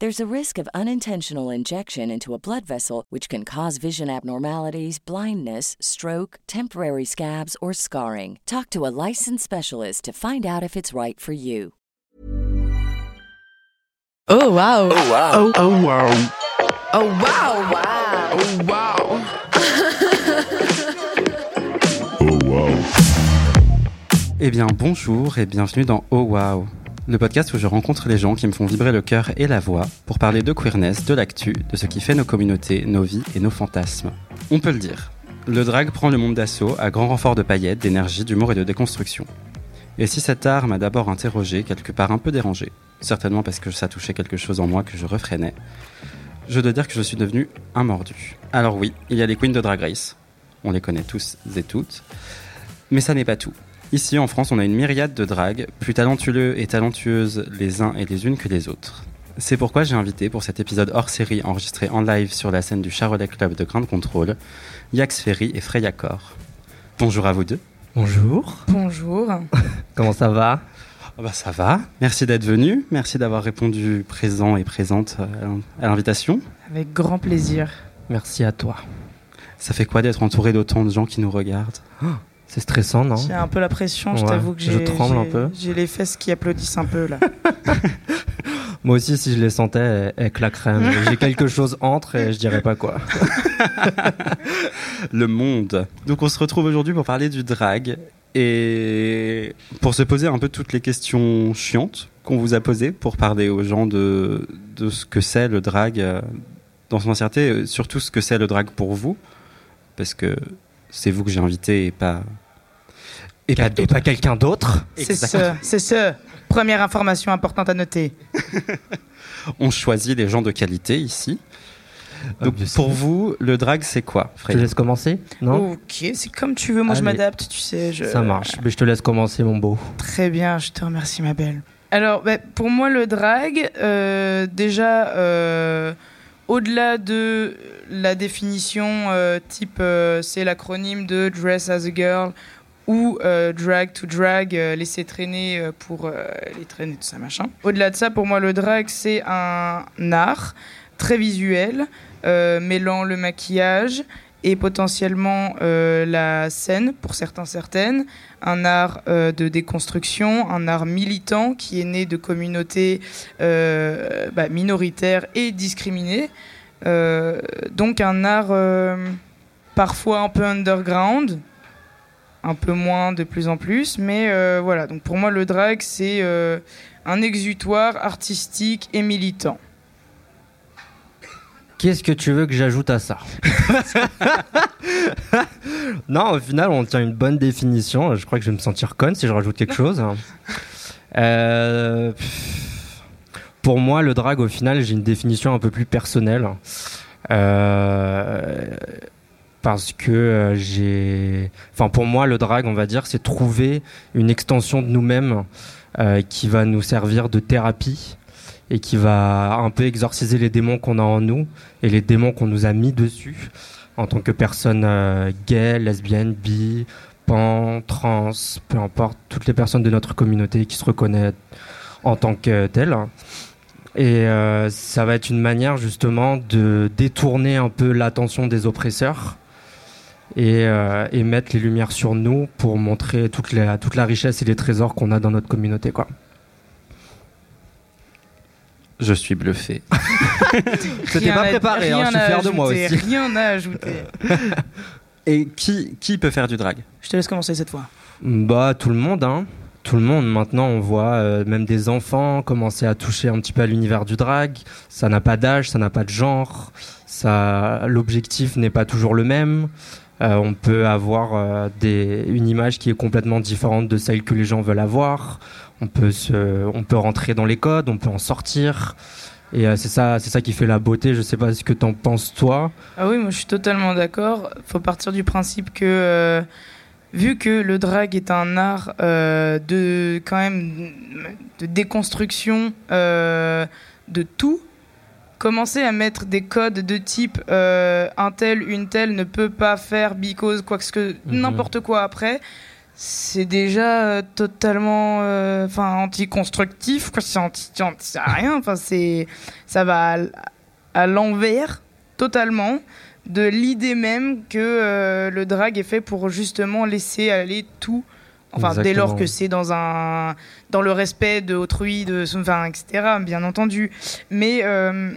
There's a risk of unintentional injection into a blood vessel, which can cause vision abnormalities, blindness, stroke, temporary scabs, or scarring. Talk to a licensed specialist to find out if it's right for you. Oh wow. Oh wow. Oh, oh wow. Oh wow. Wow. Oh wow. Oh wow. Eh bien, bonjour et bienvenue dans Oh Wow, le podcast où je rencontre les gens qui me font vibrer le cœur et la voix pour parler de queerness, de l'actu, de ce qui fait nos communautés, nos vies et nos fantasmes. On peut le dire, le drag prend le monde d'assaut à grand renfort de paillettes, d'énergie, d'humour et de déconstruction. Et si cet art m'a d'abord interrogé, quelque part un peu dérangé, certainement parce que ça touchait quelque chose en moi que je refrénais, je dois dire que je suis devenu un mordu. Alors oui, il y a les queens de Drag Race, on les connaît tous et toutes, mais ça n'est pas tout. Ici en France, on a une myriade de dragues, plus talentueux et talentueuses les uns et les unes que les autres. C'est pourquoi j'ai invité pour cet épisode hors série enregistré en live sur la scène du Charolais Club de Grand Contrôle, Yax Ferry et Freya Cor. Bonjour à vous deux. Bonjour, Bonjour. comment ça va? Ah bah ça va, merci d'être venu, merci d'avoir répondu présent et présente à l'invitation. Avec grand plaisir. Merci à toi. Ça fait quoi d'être entouré d'autant de gens qui nous regardent? C'est stressant, non J'ai un peu la pression, je t'avoue que je j'ai. tremble un peu. J'ai les fesses qui applaudissent un peu là. Moi aussi, si je les sentais, elles, elles claqueraient. J'ai quelque chose entre et je dirais pas quoi. le monde. Donc on se retrouve aujourd'hui pour parler du drag et pour se poser un peu toutes les questions chiantes qu'on vous a posées pour parler aux gens de, de ce que c'est le drag euh, dans son entièreté, euh, surtout ce que c'est le drag pour vous, parce que c'est vous que j'ai invité et pas... Et pas Et d'autres. pas quelqu'un d'autre C'est ça, c'est ça. Première information importante à noter. On choisit les gens de qualité ici. Donc Obviously. pour vous, le drag c'est quoi Je te laisse commencer Non Ok, c'est comme tu veux. Moi, je m'adapte, tu sais. Je... Ça marche. Mais je te laisse commencer, mon beau. Très bien, je te remercie, ma belle. Alors, bah, pour moi, le drag, euh, déjà, euh, au-delà de la définition euh, type, euh, c'est l'acronyme de Dress as a Girl ou euh, Drag to Drag, laisser traîner pour les traîner, tout ça, machin. Au-delà de ça, pour moi, le drag, c'est un art très visuel, mêlant le maquillage et potentiellement euh, la scène, pour certains, certaines un art euh, de déconstruction, un art militant qui est né de communautés euh, bah, minoritaires et discriminées. Donc un art parfois un peu underground, un peu moins de plus en plus, mais voilà. Donc pour moi le drag c'est un exutoire artistique et militant. Qu'est-ce que tu veux que j'ajoute à ça Non, au final, on tient une bonne définition. Je crois que je vais me sentir conne si je rajoute quelque chose. Euh, Pour moi, le drag, au final, j'ai une définition un peu plus personnelle. Euh, Parce que euh, j'ai. Enfin, pour moi, le drag, on va dire, c'est trouver une extension de nous-mêmes qui va nous servir de thérapie et qui va un peu exorciser les démons qu'on a en nous et les démons qu'on nous a mis dessus en tant que personne euh, gay, lesbienne, bi, pan, trans, peu importe, toutes les personnes de notre communauté qui se reconnaissent en tant que telles. Et euh, ça va être une manière justement de détourner un peu l'attention des oppresseurs et, euh, et, mettre les lumières sur nous pour montrer toute la, toute la richesse et les trésors qu'on a dans notre communauté. Quoi. Je suis bluffé. Je t'ai pas préparé, hein, je suis fier de moi aussi. Rien à ajouter. et qui, qui peut faire du drag? Je te laisse commencer cette fois. Bah, tout le monde, hein. Tout le monde. Maintenant, on voit euh, même des enfants commencer à toucher un petit peu à l'univers du drag. Ça n'a pas d'âge, ça n'a pas de genre. Ça, l'objectif n'est pas toujours le même. Euh, on peut avoir euh, des, une image qui est complètement différente de celle que les gens veulent avoir. On peut, se, on peut rentrer dans les codes, on peut en sortir. Et euh, c'est ça, c'est ça qui fait la beauté. Je sais pas ce que t'en penses toi. Ah oui, moi je suis totalement d'accord. Faut partir du principe que vu que le drag est un art de quand même de déconstruction de tout, commencer à mettre des codes de type euh, un tel, une telle ne peut pas faire because quoi que mhm. n'importe quoi après, c'est déjà euh, totalement euh, enfin anti-constructif quoi, c'est anti, anti rien, enfin c'est ça va à, l'envers totalement de l'idée même que le drag est fait pour justement laisser aller tout. Enfin, dès lors que c'est dans un dans le respect de autrui, de enfin, etc. Bien entendu, mais euh,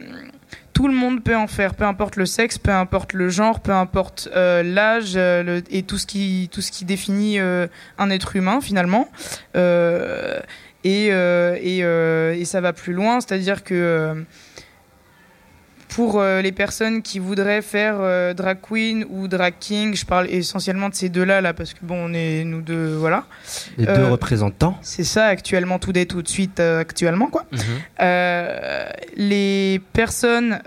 tout le monde peut en faire, peu importe le sexe, peu importe le genre, peu importe euh, l'âge euh, et tout ce qui tout ce qui définit un être humain finalement. et, et, et ça va plus loin, c'est-à-dire que pour euh, les personnes qui voudraient faire euh, drag queen ou drag king, je parle essentiellement de ces deux-là, là, parce que bon, on est nous deux, voilà. Les deux euh, représentants. C'est ça, actuellement, tout dès tout de suite, actuellement, quoi. Mhm. les personnes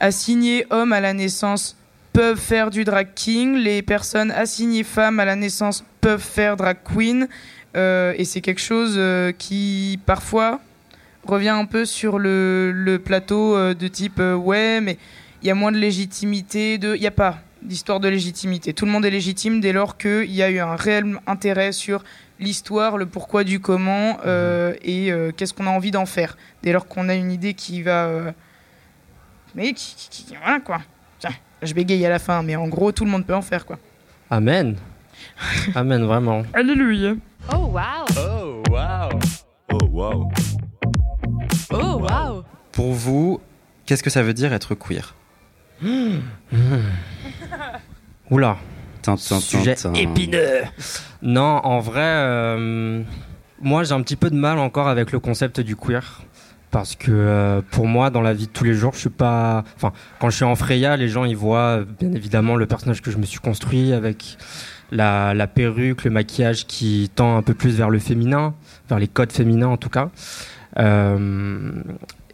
assignées hommes à la naissance peuvent faire du drag king, les personnes assignées femmes à la naissance peuvent faire drag queen, et c'est quelque chose qui, parfois, revient un peu sur le, plateau euh, de type euh, ouais, mais il y a moins de légitimité. Il n'y a pas d'histoire de légitimité. Tout le monde est légitime dès lors qu'il y a eu un réel intérêt sur l'histoire, le pourquoi du comment euh, mhm. et qu'est-ce qu'on a envie d'en faire. Dès lors qu'on a une idée qui va. mais qui, Voilà quoi. Tiens, je bégaye à la fin, mais en gros, tout le monde peut en faire quoi. Amen. Amen, vraiment. Alléluia. Oh wow. Oh wow. Oh wow. Oh, waouh Pour vous, qu'est-ce que ça veut dire être queer? Oula Sujet épineux Non, en vrai, euh, moi j'ai un petit peu de mal encore avec le concept du queer. Parce que euh, pour moi, dans la vie de tous les jours, je suis pas. Enfin, quand je suis en Freya, les gens ils voient bien évidemment le personnage que je me suis construit avec la, la perruque, le maquillage qui tend un peu plus vers le féminin, vers les codes féminins en tout cas. Euh,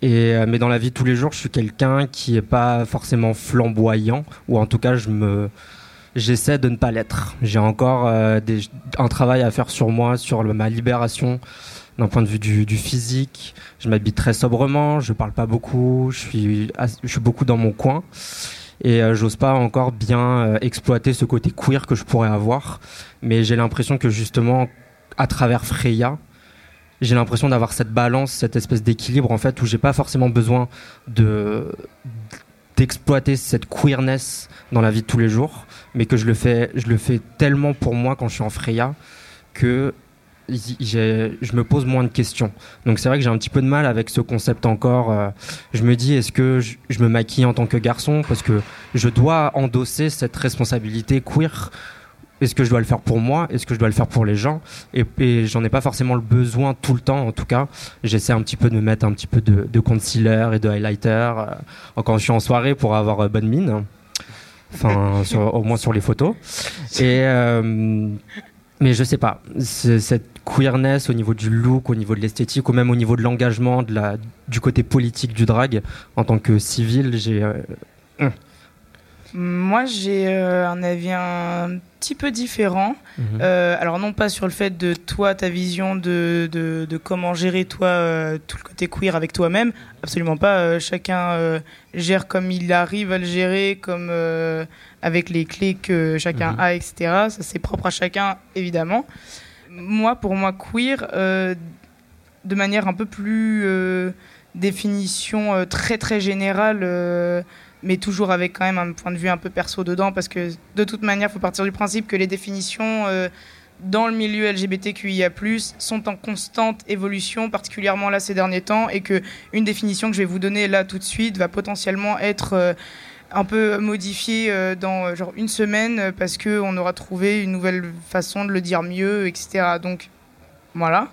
euh, mais dans la vie de tous les jours, je suis quelqu'un qui n'est pas forcément flamboyant, ou en tout cas, je me, j'essaie de ne pas l'être. J'ai encore euh, un travail à faire sur moi, sur ma libération d'un point de vue du, physique. Je m'habite très sobrement, je parle pas beaucoup, je suis, beaucoup dans mon coin. Et j'ose pas encore bien exploiter ce côté queer que je pourrais avoir. Mais j'ai l'impression que justement, à travers Freya, j'ai l'impression d'avoir cette balance, cette espèce d'équilibre en fait où j'ai pas forcément besoin de d'exploiter cette queerness dans la vie de tous les jours, mais que je le fais, je le fais tellement pour moi quand je suis en Freya que je me pose moins de questions. Donc c'est vrai que j'ai un petit peu de mal avec ce concept encore. Euh, je me dis, est-ce que je, je, me maquille en tant que garçon? Parce que je dois endosser cette responsabilité queer est-ce que je dois le faire pour moi? Est-ce que je dois le faire pour les gens? Et, j'en ai pas forcément le besoin tout le temps, en tout cas. J'essaie un petit peu de me mettre un petit peu de, concealer et de highlighter euh, quand je suis en soirée pour avoir euh, bonne mine. Enfin, au moins sur les photos. Et euh, mais je sais pas, cette queerness au niveau du look, au niveau de l'esthétique, ou même au niveau de l'engagement, de la, du côté politique du drag, en tant que civil, j'ai. Moi, j'ai euh, un avis un petit peu différent. Mhm. Euh, alors, non pas sur le fait de toi, ta vision de, de, de comment gérer toi euh, tout le côté queer avec toi-même. Absolument pas. Chacun gère comme il arrive à le gérer, comme avec les clés que chacun Mhm. a, etc. Ça, c'est propre à chacun, évidemment. Moi, pour moi, queer, de manière un peu plus définition très très générale. Mais toujours avec quand même un point de vue un peu perso dedans, parce que de toute manière, il faut partir du principe que les définitions euh, dans le milieu LGBTQIA+, sont en constante évolution, particulièrement là ces derniers temps, et que une définition que je vais vous donner là tout de suite va potentiellement être euh, un peu modifiée euh, dans genre une semaine, parce qu'on aura trouvé une nouvelle façon de le dire mieux, etc. Donc voilà.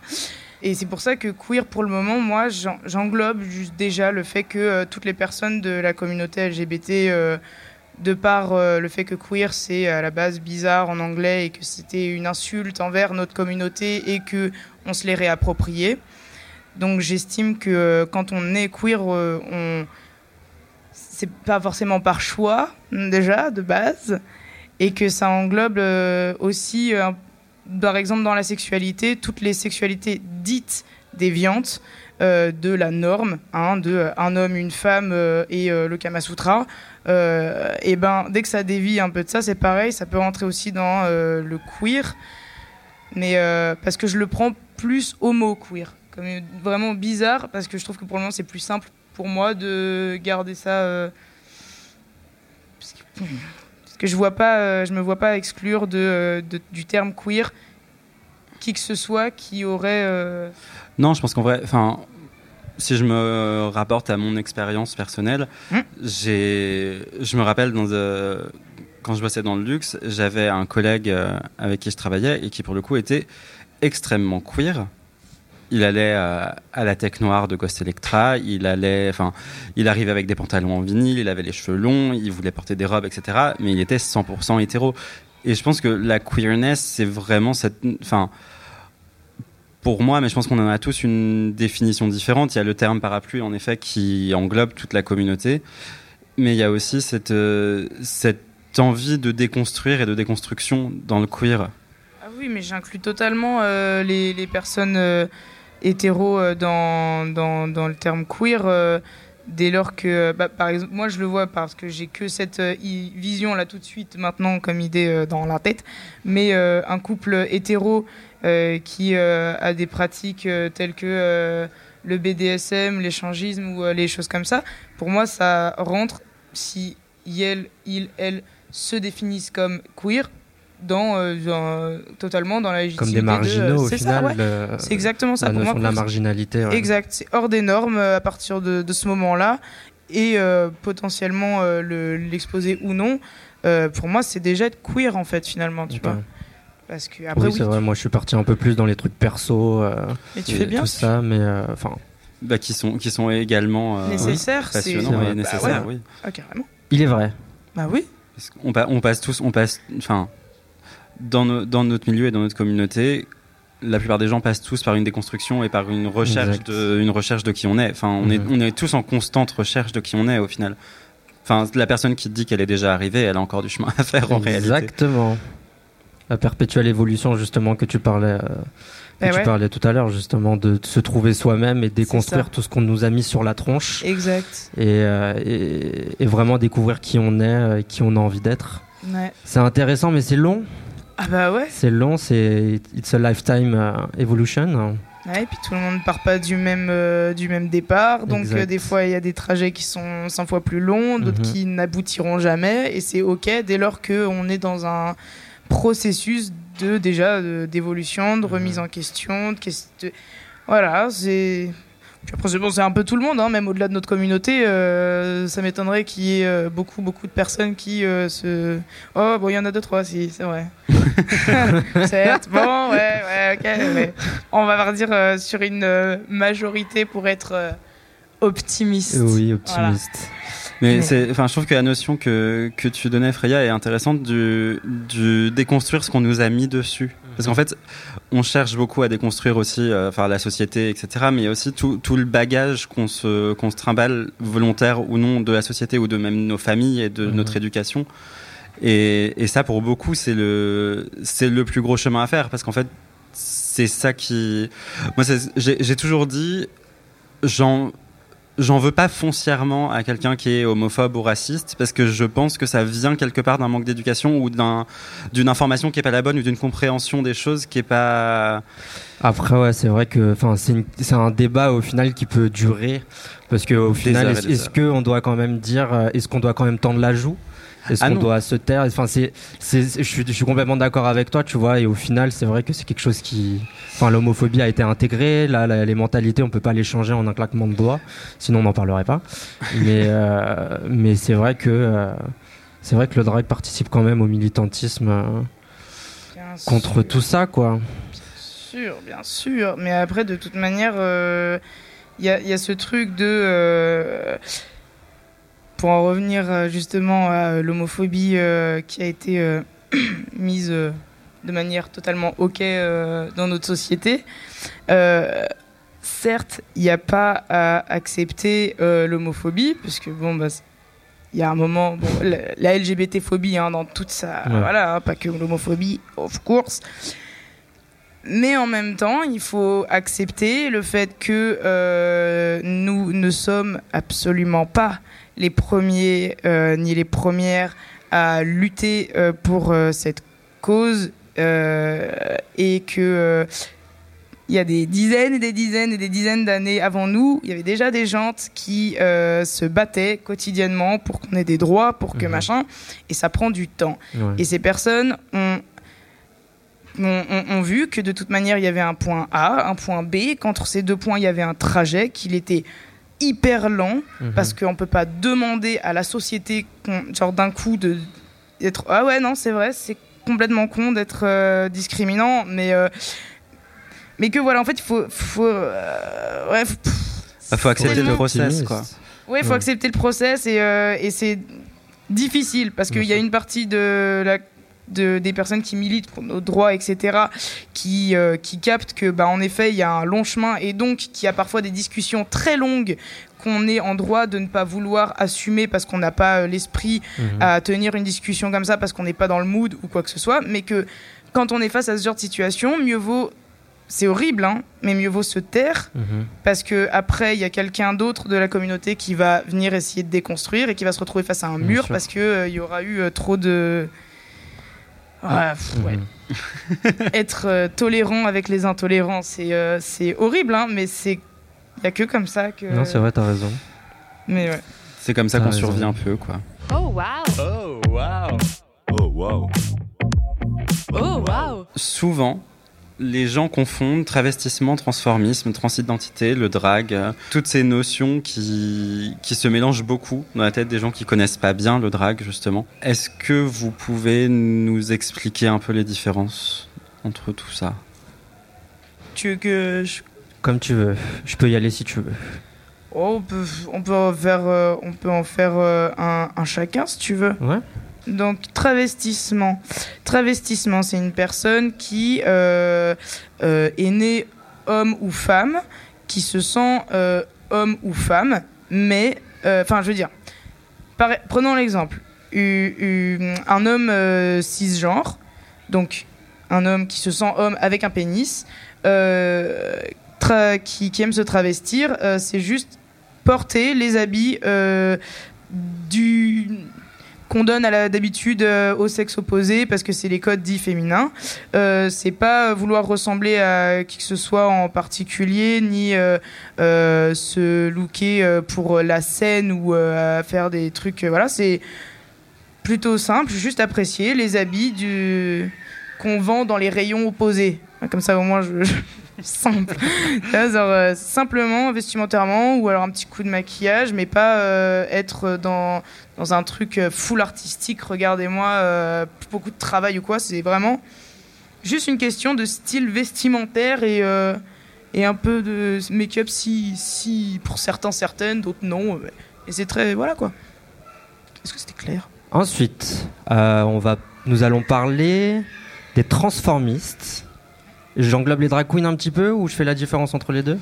Et c'est pour ça que queer, pour le moment, moi, j'en- j'englobe juste déjà le fait que euh, toutes les personnes de la communauté LGBT, euh, de par euh, le fait que queer, c'est à la base bizarre en anglais et que c'était une insulte envers notre communauté et que on se l'est réapproprié. Donc j'estime que quand on est queer, on c'est pas forcément par choix déjà de base et que ça englobe aussi euh, par exemple dans la sexualité toutes les sexualités dites déviantes euh, de la norme hein, de euh, un homme une femme euh, et le Kama Sutra et ben dès que ça dévie un peu de ça c'est pareil ça peut rentrer aussi dans le queer. Mais parce que je le prends plus homo queer. Vraiment bizarre parce que je trouve que pour le moment c'est plus simple pour moi de garder ça que, parce que je vois pas euh, je me vois pas exclure de, euh, de- du terme queer qui que ce soit qui aurait euh, Non, je pense qu'en vrai, enfin, si je me rapporte à mon expérience personnelle, Hmm. j'ai, je me rappelle dans quand je bossais dans le luxe, j'avais un collègue avec qui je travaillais et qui pour le coup était extrêmement queer. Il allait euh, à la tech noire de Ghost Electra, il allait, enfin, il arrivait avec des pantalons en vinyle, il avait les cheveux longs, il voulait porter des robes, etc. Mais il était 100% hétéro. Et je pense que la queerness, c'est vraiment cette, enfin, pour moi, mais je pense qu'on en a tous une définition différente. Il y a le terme parapluie, en effet, qui englobe toute la communauté. Mais il y a aussi cette, euh, cette envie de déconstruire et de déconstruction dans le queer. Ah oui, mais j'inclus totalement euh, les, personnes hétéros euh, dans, dans, dans le terme queer. euh, dès lors que, bah, par exemple, moi je le vois parce que j'ai que cette euh, vision là tout de suite maintenant comme idée euh, dans la tête. Mais euh, un couple hétéro euh, qui euh, a des pratiques euh, telles que euh, le BDSM, l'échangisme ou euh, les choses comme ça, pour moi ça rentre si il, elle se définissent comme queer dans, euh, dans- totalement dans la Comme légitimité des de- marginaux au c'est ça, final. ouais. C'est exactement ça la pour moi. notion de la marginalité. ouais. Exact, c'est hors des normes euh, à partir de, de ce moment-là et euh, potentiellement euh, le- l'exposer ou non. euh, pour moi, c'est déjà être queer en fait finalement, tu vois. Parce que après oui, oui, c'est vrai. Moi, je suis parti un peu plus dans les trucs perso. euh, mais tu et fais bien. tout ça, mais euh, enfin, Bah, qui, sont, qui sont également euh, Nécessaire, c'est passionnants et nécessaires, Bah ouais. oui. Ah, carrément. il est vrai. Bah oui. Parce qu'on pa- on passe tous, on passe, enfin, dans, no- dans notre milieu et dans notre communauté, la plupart des gens passent tous par une déconstruction et par une recherche Exact. de, une recherche de qui on est. Enfin, on, est, Mhm. on est tous en constante recherche de qui on est au final. Enfin, la personne qui dit qu'elle est déjà arrivée, elle a encore du chemin à faire en réalité. Exactement. La perpétuelle évolution, justement, que tu parlais, euh, que Eh tu ouais. parlais tout à l'heure, justement, de se trouver soi-même et déconstruire tout ce qu'on nous a mis sur la tronche Exact. et, euh, et, et vraiment découvrir qui on est, euh, qui on a envie d'être. Ouais. C'est intéressant, mais c'est long. Ah bah ouais. C'est long, c'est it's a lifetime euh, evolution. Ouais, et puis tout le monde part pas du même, euh, du même départ. Donc euh, des fois, il y a des trajets qui sont 100 fois plus longs, d'autres Mhm. qui n'aboutiront jamais. Et c'est OK dès lors qu'on est dans un processus de déjà d'évolution, de remise en question. De, ques- de- Voilà, c'est... Puis après, c'est bon, un peu tout le monde, hein, même au-delà de notre communauté. euh, ça m'étonnerait qu'il y ait euh, beaucoup, beaucoup de personnes qui euh, se... Oh, bon, il y en a deux, trois, si, c'est vrai. Certes, bon, ouais, ouais, ok. ouais. On va partir euh, sur une majorité pour être optimiste. Oui, optimiste. Mais, Mais- c'est, enfin, je trouve que la notion que, que tu donnais, Freya, est intéressante du, du déconstruire ce qu'on nous a mis dessus. Parce qu'en fait, on cherche beaucoup à déconstruire aussi, euh, enfin, la société, etc. Mais il y a aussi tout, tout le bagage qu'on se, qu'on se trimballe, volontaire ou non, de la société ou de même nos familles et de Mhm. notre éducation. Et, et ça, pour beaucoup, c'est le, c'est le plus gros chemin à faire. Parce qu'en fait, c'est ça qui. Moi, j'ai toujours dit, j'en j'en veux pas foncièrement à quelqu'un qui est homophobe ou raciste parce que je pense que ça vient quelque part d'un manque d'éducation ou d'un d'une information qui est pas la bonne ou d'une compréhension des choses qui est pas Après, ouais, c'est vrai que enfin, c'est un débat au final qui peut durer. Parce qu'au final, est-ce qu'on doit quand même dire, euh, est-ce qu'on doit quand même tendre la joue? Est-ce Ah qu'on doit se taire Enfin, c'est, c'est- je, suis, je suis complètement d'accord avec toi, tu vois. Et au final, c'est vrai que c'est quelque chose qui. Enfin, l'homophobie a été intégrée. Là, la- les mentalités, on peut pas les changer en un claquement de doigts. Sinon, on n'en parlerait pas. mais, euh, mais c'est vrai que. euh, c'est vrai que le drag participe quand même au militantisme euh, contre tout ça, quoi. Bien sûr, bien sûr. Mais après, de toute manière, euh, il y, a, il y a ce truc de. Euh, pour en revenir euh, justement à l'homophobie euh, qui a été euh, mise euh, de manière totalement OK euh, dans notre société. euh, certes, il n'y a pas à accepter euh, l'homophobie, parce que bon, bah, il y a un moment, bon, la, la LGBT-phobie hein, dans toute sa. Ouais. Voilà, hein, pas que l'homophobie, of course. Mais en même temps, il faut accepter le fait que euh, nous ne sommes absolument pas les premiers euh, ni les premières à lutter euh, pour euh, cette cause et que il y a des dizaines et des dizaines et des dizaines d'années avant nous, il y avait déjà des gens qui euh, se battaient quotidiennement pour qu'on ait des droits, pour que Mhm. machin, et ça prend du temps. Ouais. Et ces personnes ont, ont, ont- ont vu que de toute manière, il y avait un point A, un point B, qu'entre ces deux points, il y avait un trajet, qu'il était hyper lent, Mhm. parce qu'on ne peut pas demander à la société, qu'on- genre d'un coup, de- d'être... Ah ouais, non, c'est vrai, c'est complètement con d'être euh, discriminant, mais... euh, mais que voilà, en fait, il faut... faut euh, ouais, faut- Bah, faut accepter le process quoi. Ouais, il faut Ouais. accepter le process et, euh, et c'est difficile parce qu'il y a une partie de la de, des personnes qui militent pour nos droits, etc., qui, euh, qui captent que, bah, en effet, il y a un long chemin et donc qu'il y a parfois des discussions très longues qu'on est en droit de ne pas vouloir assumer parce qu'on n'a pas euh, l'esprit Mhm. à tenir une discussion comme ça parce qu'on n'est pas dans le mood ou quoi que ce soit, mais que quand on est face à ce genre de situation, mieux vaut, c'est horrible, hein, mais mieux vaut se taire Mhm. parce que après il y a quelqu'un d'autre de la communauté qui va venir essayer de déconstruire et qui va se retrouver face à un Bien mur sûr. parce que euh, il y aura eu euh, trop de Ouais, pff, ouais. Mhm. être euh, tolérant avec les intolérants c'est euh, c'est horrible hein, mais c'est il y a que comme ça que Non, c'est vrai, t'as raison. mais ouais. C'est comme ça qu'on raison. survit un peu quoi. Oh wow. Oh wow. Oh wow. Oh wow. Souvent, les gens confondent travestissement, transformisme, transidentité, le drag, euh, toutes ces notions qui, qui se mélangent beaucoup dans la tête des gens qui connaissent pas bien le drag, justement. Est-ce que vous pouvez nous expliquer un peu les différences entre tout ça? Tu veux que je... Comme tu veux. Je peux y aller si tu veux. Oh, on peut on peut en faire euh, on peut en faire euh, un, un chacun si tu veux Ouais. Donc travestissement. Travestissement, c'est une personne qui euh, euh, est née homme ou femme, qui se sent euh, homme ou femme, mais enfin je veux dire, prenons l'exemple, un homme cisgenre, donc un homme qui se sent homme avec un pénis, qui, qui aime se travestir, c'est juste porter les habits du qu'on donne d'habitude euh, au sexe opposé parce que c'est les codes dits féminins. Euh, c'est pas vouloir ressembler à qui que ce soit en particulier ni euh, euh, se looker euh, pour la scène ou euh, faire des trucs. euh, voilà, c'est plutôt simple, juste apprécier les habits du qu'on vend dans les rayons opposés. Comme ça, au moins, je- simple. Genre, euh, simplement, vestimentairement, ou alors un petit coup de maquillage, mais pas euh, être dans, dans un truc euh, full artistique. Regardez-moi, beaucoup de travail ou quoi. C'est vraiment juste une question de style vestimentaire et, et un peu de make-up si, si pour certains, certaines, d'autres non. Et c'est très. Voilà quoi. Est-ce que c'était clair? Ensuite, on va, nous allons parler des transformistes. J'englobe les drag queens un petit peu ou je fais la différence entre les deux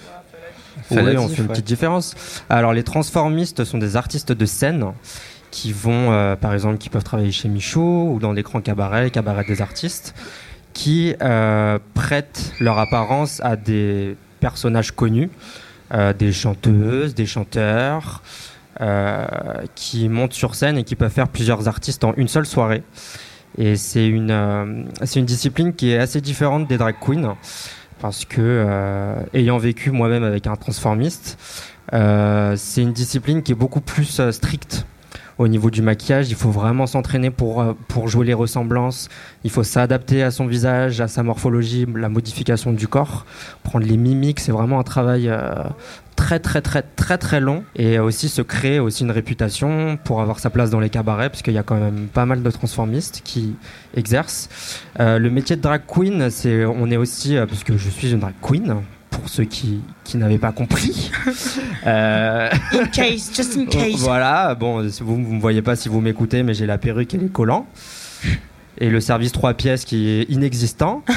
Oui, on fait une petite différence. Alors, les transformistes sont des artistes de scène qui vont, euh, par exemple, qui peuvent travailler chez Michaud ou dans des grands cabarets, cabarets des artistes, qui euh, prêtent leur apparence à des personnages connus, euh, des chanteuses, des chanteurs, qui montent sur scène et qui peuvent faire plusieurs artistes en une seule soirée. Et c'est une, euh, c'est une discipline qui est assez différente des drag queens parce que, euh, ayant vécu moi-même avec un transformiste, euh, c'est une discipline qui est beaucoup plus stricte au niveau du maquillage. Il faut vraiment s'entraîner pour, pour jouer les ressemblances. Il faut s'adapter à son visage, à sa morphologie, la modification du corps, prendre les mimiques. C'est vraiment un travail très très très très très long et aussi se créer aussi une réputation pour avoir sa place dans les cabarets parce qu'il y a quand même pas mal de transformistes qui exercent. Euh, le métier de drag queen, c'est on est aussi euh, parce que je suis une drag queen pour ceux qui, qui n'avaient pas compris. Euh, In case, just in case. voilà, bon, vous ne me voyez pas si vous m'écoutez, mais j'ai la perruque et les collants. Et le service 3 pièces qui est inexistant.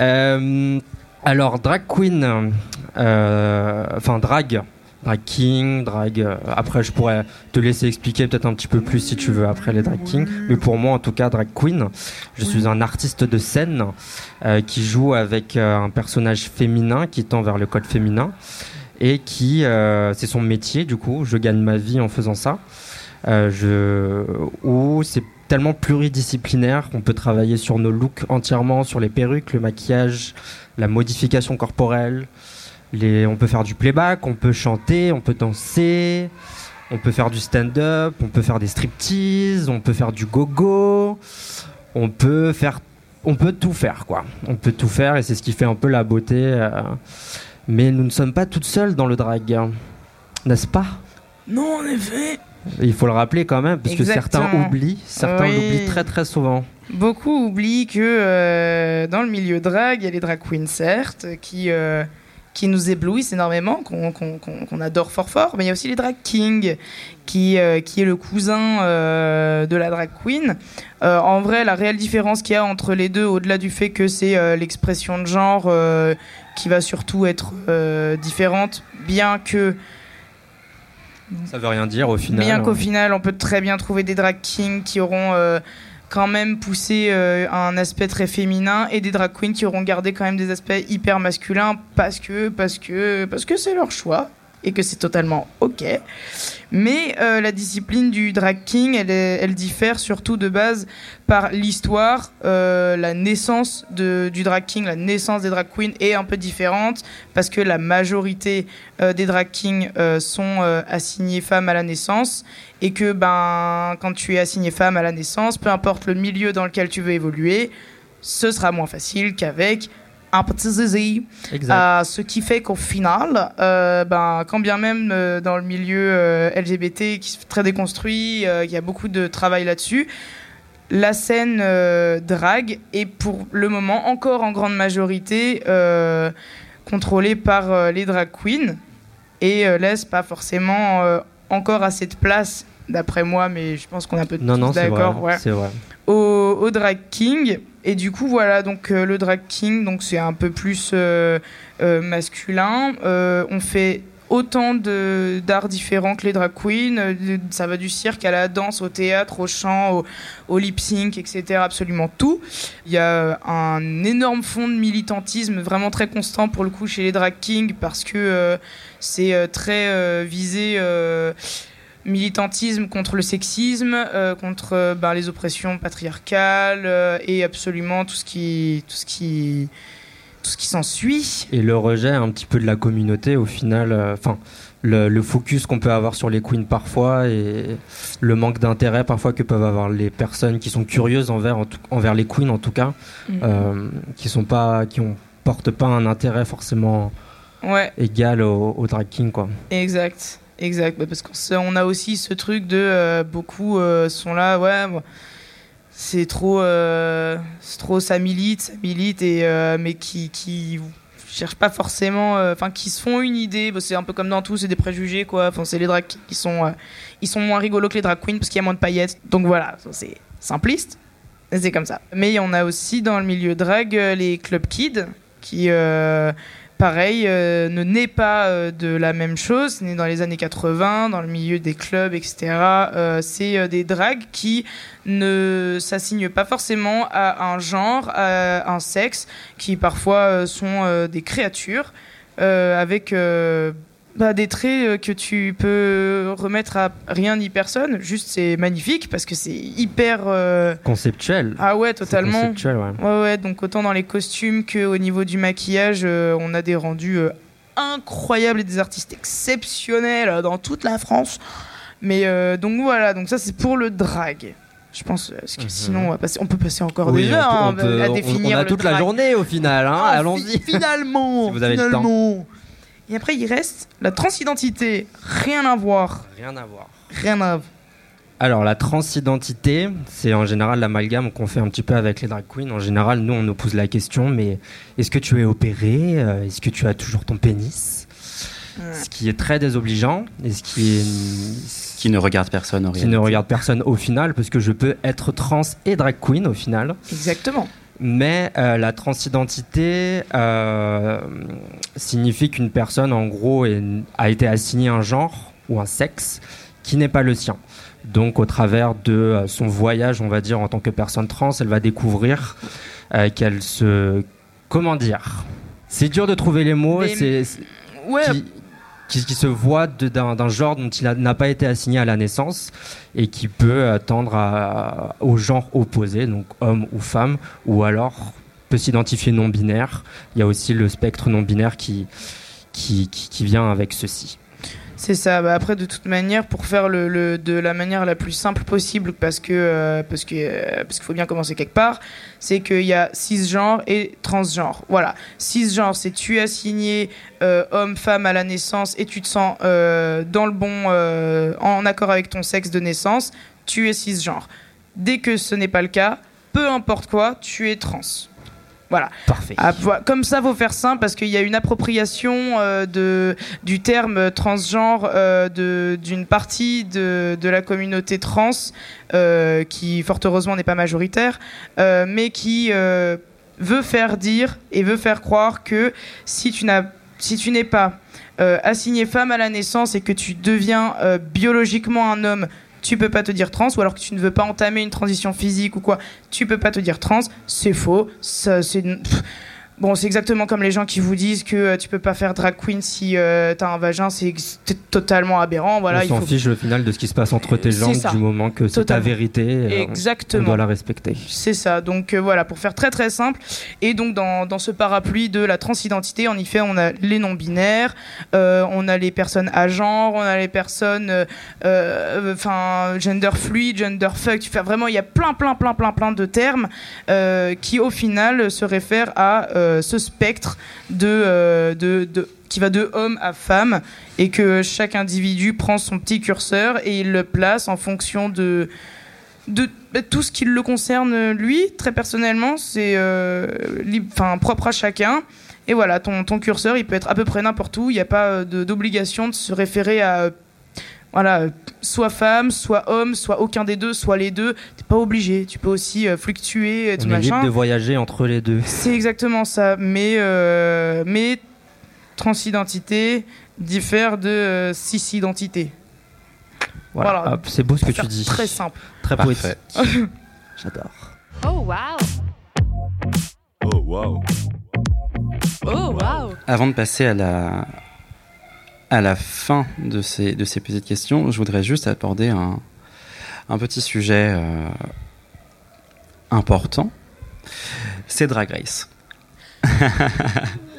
Euh, alors, drag queen, euh, enfin, drag, drag king, drag. euh, après, je pourrais te laisser expliquer peut-être un petit peu plus si tu veux après les drag kings. Mais pour moi, en tout cas, drag queen, je suis un artiste de scène euh, qui joue avec euh, un personnage féminin qui tend vers le code féminin et qui euh, c'est son métier du coup je gagne ma vie en faisant ça je où c'est tellement pluridisciplinaire qu'on peut travailler sur nos looks entièrement sur les perruques le maquillage la modification corporelle les on peut faire du playback on peut chanter on peut danser on peut faire du stand-up on peut faire des striptease on peut faire du go-go on peut faire on peut tout faire quoi on peut tout faire et c'est ce qui fait un peu la beauté euh, mais nous ne sommes pas toutes seules dans le drag, n'est-ce pas? Non, en effet. Il faut le rappeler quand même, parce que certains oublient, certains Oui. l'oublient très très souvent. Beaucoup oublient que euh, dans le milieu drag, il y a les drag queens, certes, qui, euh, qui nous éblouissent énormément, qu'on adore fort fort, mais il y a aussi les drag kings, qui, euh, qui est le cousin de la drag queen. En vrai, la réelle différence qu'il y a entre les deux, au-delà du fait que c'est l'expression de genre qui va surtout être différente, bien que Ça veut rien dire au final. Bien hein. qu'au final, on peut très bien trouver des drag kings qui auront euh, quand même poussé euh, un aspect très féminin et des drag queens qui auront gardé quand même des aspects hyper masculins parce que parce que parce que c'est leur choix et que c'est totalement ok. Mais euh, la discipline du drag king, elle, diffère surtout de base par l'histoire, euh, la naissance de, du drag king, la naissance des drag queens est un peu différente parce que la majorité euh, des drag kings sont assignés femmes à la naissance et que ben quand tu es assigné femme à la naissance, peu importe le milieu dans lequel tu veux évoluer, ce sera moins facile qu'avec un petit zizi. Euh, ce qui fait qu'au final, euh, ben, quand bien même euh, dans le milieu euh, LGBT qui est très déconstruit, il y a beaucoup de travail là-dessus, la scène euh, drag est pour le moment encore en grande majorité contrôlée par les drag queens et laisse pas forcément encore assez de place, d'après moi, mais je pense qu'on est un peu non, non, d'accord. ouais C'est vrai. au, au drag king et du coup voilà donc euh, le drag king donc c'est un peu plus euh, euh, masculin on fait autant de d'arts différents que les drag queens ça va du cirque à la danse au théâtre au chant au, au lip sync etc absolument tout il y a un énorme fond de militantisme vraiment très constant pour le coup chez les drag kings parce que c'est très visé militantisme contre le sexisme, euh, contre euh, ben, les oppressions patriarcales euh, et absolument tout ce qui, tout ce qui, tout ce qui s'ensuit. Et le rejet un petit peu de la communauté au final, euh, enfin, le, le focus qu'on peut avoir sur les queens parfois et le manque d'intérêt parfois que peuvent avoir les personnes qui sont curieuses envers, en tout- envers les queens en tout cas, euh, qui sont pas, qui ont portent pas un intérêt forcément Ouais, égal au, au drag king quoi. exact, exact. Bah, parce qu'on a aussi ce truc de euh, beaucoup euh, sont là, ouais. c'est trop, euh, trop, ça milite, ça milite, et euh, mais qui, qui, cherchent pas forcément, enfin qui se font une idée. Bah, c'est un peu comme dans tout, c'est des préjugés quoi. Enfin c'est les drag qui sont, ils sont moins rigolos que les drag queens parce qu'il y a moins de paillettes. Donc voilà, c'est simpliste. C'est comme ça. Mais on a aussi dans le milieu drag les club kids qui pareil, euh, ne naît pas euh, de la même chose, né dans les années 80, dans le milieu des clubs, etc. Euh, c'est des dragues qui ne s'assignent pas forcément à un genre, à un sexe, qui parfois sont des créatures, avec bah, des traits euh, que tu peux remettre à rien ni personne. Juste, c'est magnifique parce que c'est hyper... euh, Conceptuel. Ah ouais, totalement. Conceptuel, ouais. Ouais, ouais, donc autant dans les costumes qu'au niveau du maquillage, euh, on a des rendus euh, incroyables et des artistes exceptionnels dans toute la France. Mais donc voilà, donc ça c'est pour le drag. Je pense, parce que Mhm. sinon on, va passer, on peut passer encore Oui, des on heures hein, on à on- définir On a le toute la journée au final, hein, Ah, allons-y. fi- Finalement, Si vous avez le temps. Et après il reste la transidentité, rien à voir, Rien à voir. rien à voir. Alors la transidentité, c'est en général l'amalgame qu'on fait un petit peu avec les drag queens. En général, nous on nous pose la question, mais est-ce que tu es opéré? Euh, Est-ce que tu as toujours ton pénis? Ce qui est très désobligeant et ce qui est Qui ne regarde personne en qui réalité. ne regarde personne au final, parce que je peux être trans et drag queen au final. Exactement. Mais euh, la transidentité euh, signifie qu'une personne, en gros, est- a été assignée un genre ou un sexe qui n'est pas le sien. Donc, au travers de euh, son voyage, on va dire, en tant que personne trans, elle va découvrir euh, qu'elle se... Comment dire? C'est dur de trouver les mots. Mais- c'est c'est- Ouais, qui, qui, se voit d'un genre dont il n'a pas été assigné à la naissance et qui peut tendre au genre opposé, donc homme ou femme, ou alors peut s'identifier non binaire. Il y a aussi le spectre non binaire qui, qui, qui vient avec ceci. C'est ça. Bah après, de toute manière, pour faire le, de la manière la plus simple possible, parce que euh, parce que euh, parce qu'il faut bien commencer quelque part, c'est qu'il y a cisgenre et transgenre. Voilà. Cisgenre, c'est tu es assigné euh, homme, femme à la naissance et tu te sens dans le bon, en accord avec ton sexe de naissance, tu es cisgenre. Dès que ce n'est pas le cas, peu importe quoi, tu es trans. Voilà. Parfait. Ah. Comme ça, faut faire simple parce qu'il y a une appropriation euh, de, du terme transgenre euh, d'une partie de, de la communauté trans euh, qui, fort heureusement, n'est pas majoritaire, mais qui veut faire dire et veut faire croire que si tu n'as si tu n'es pas assigné femme à la naissance et que tu deviens biologiquement un homme, tu peux pas te dire trans, ou alors que tu ne veux pas entamer une transition physique ou quoi, tu peux pas te dire trans. C'est faux. Ça, c'est. Bon, c'est exactement comme les gens qui vous disent que euh, tu peux pas faire drag queen si euh, t'as un vagin, c'est totalement aberrant. Voilà, on s'en faut fiche au final de ce qui se passe entre tes jambes du moment que c'est ta vérité. euh, on exactement. doit la respecter. C'est ça. Donc euh, voilà, pour faire très très simple. Et donc dans, dans ce parapluie de la transidentité, en effet, on a les non-binaires, euh, on a les personnes à genre, on a les personnes, enfin gender fluid, gender fuck. Enfin, vraiment, il y a plein plein plein plein plein de termes qui au final se réfèrent à euh, ce spectre euh, de, de qui va de homme à femme et que chaque individu prend son petit curseur et il le place en fonction de de bah, tout ce qui le concerne lui très personnellement c'est euh, enfin propre à chacun. Et voilà ton, ton curseur il peut être à peu près n'importe où. Il n'y a pas d'obligation de se référer à voilà euh, soit femme soit homme soit aucun des deux soit les deux t'es pas obligé tu peux aussi euh, fluctuer et tout On est machin libre de voyager entre les deux. c'est exactement ça, mais, euh, mais transidentité diffère de euh, cis-identité. Voilà. Voilà. Hop, c'est beau ce que tu dis. Très simple. Très Parfait. poétique. J'adore. Oh wow. Oh wow. Oh wow. Avant de passer à la, à la fin de ces, de ces petites questions, je voudrais juste aborder un, un petit sujet euh, important. C'est Drag Race.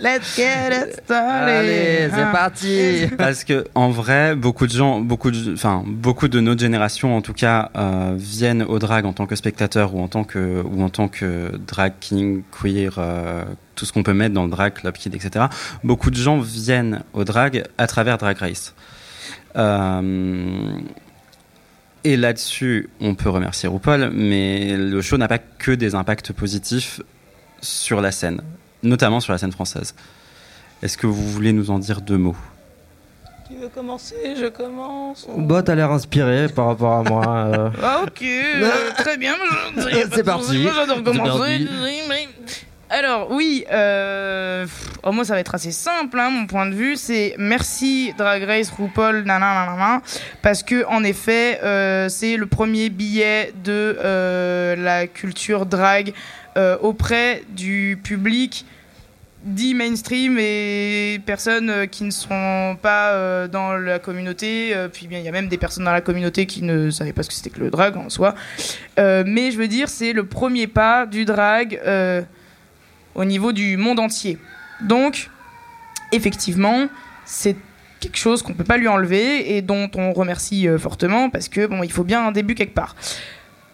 Let's get it started. Allez, c'est parti. Parce que en vrai, beaucoup de gens, beaucoup de, enfin beaucoup de notre génération, en tout cas, euh, viennent au drag en tant que spectateurs ou en tant que ou en tant que drag king, queer, euh, tout ce qu'on peut mettre dans le drag, club kid, etc. Beaucoup de gens viennent au drag à travers Drag Race. Euh, et là-dessus, on peut remercier RuPaul, mais le show n'a pas que des impacts positifs sur la scène, notamment sur la scène française. Est-ce que vous voulez nous en dire deux mots? Tu veux commencer? Je commence. Bah, t'as l'air inspiré par rapport à moi. euh. Ah ok, euh, très bien. C'est parti. j'adore commencer. Alors oui, euh, pff, oh, moi ça va être assez simple, hein, mon point de vue, c'est merci Drag Race, RuPaul, nanana, parce que en effet, euh, c'est le premier billet de euh, la culture drag euh, auprès du public dit mainstream et personnes euh, qui ne sont pas euh, dans la communauté. puis bien, il y a même des personnes dans la communauté qui ne savaient pas ce que c'était que le drag en soi. Mais je veux dire, c'est le premier pas du drag au niveau du monde entier. Donc, effectivement, c'est quelque chose qu'on peut pas lui enlever et dont on remercie fortement parce que bon, il faut bien un début quelque part.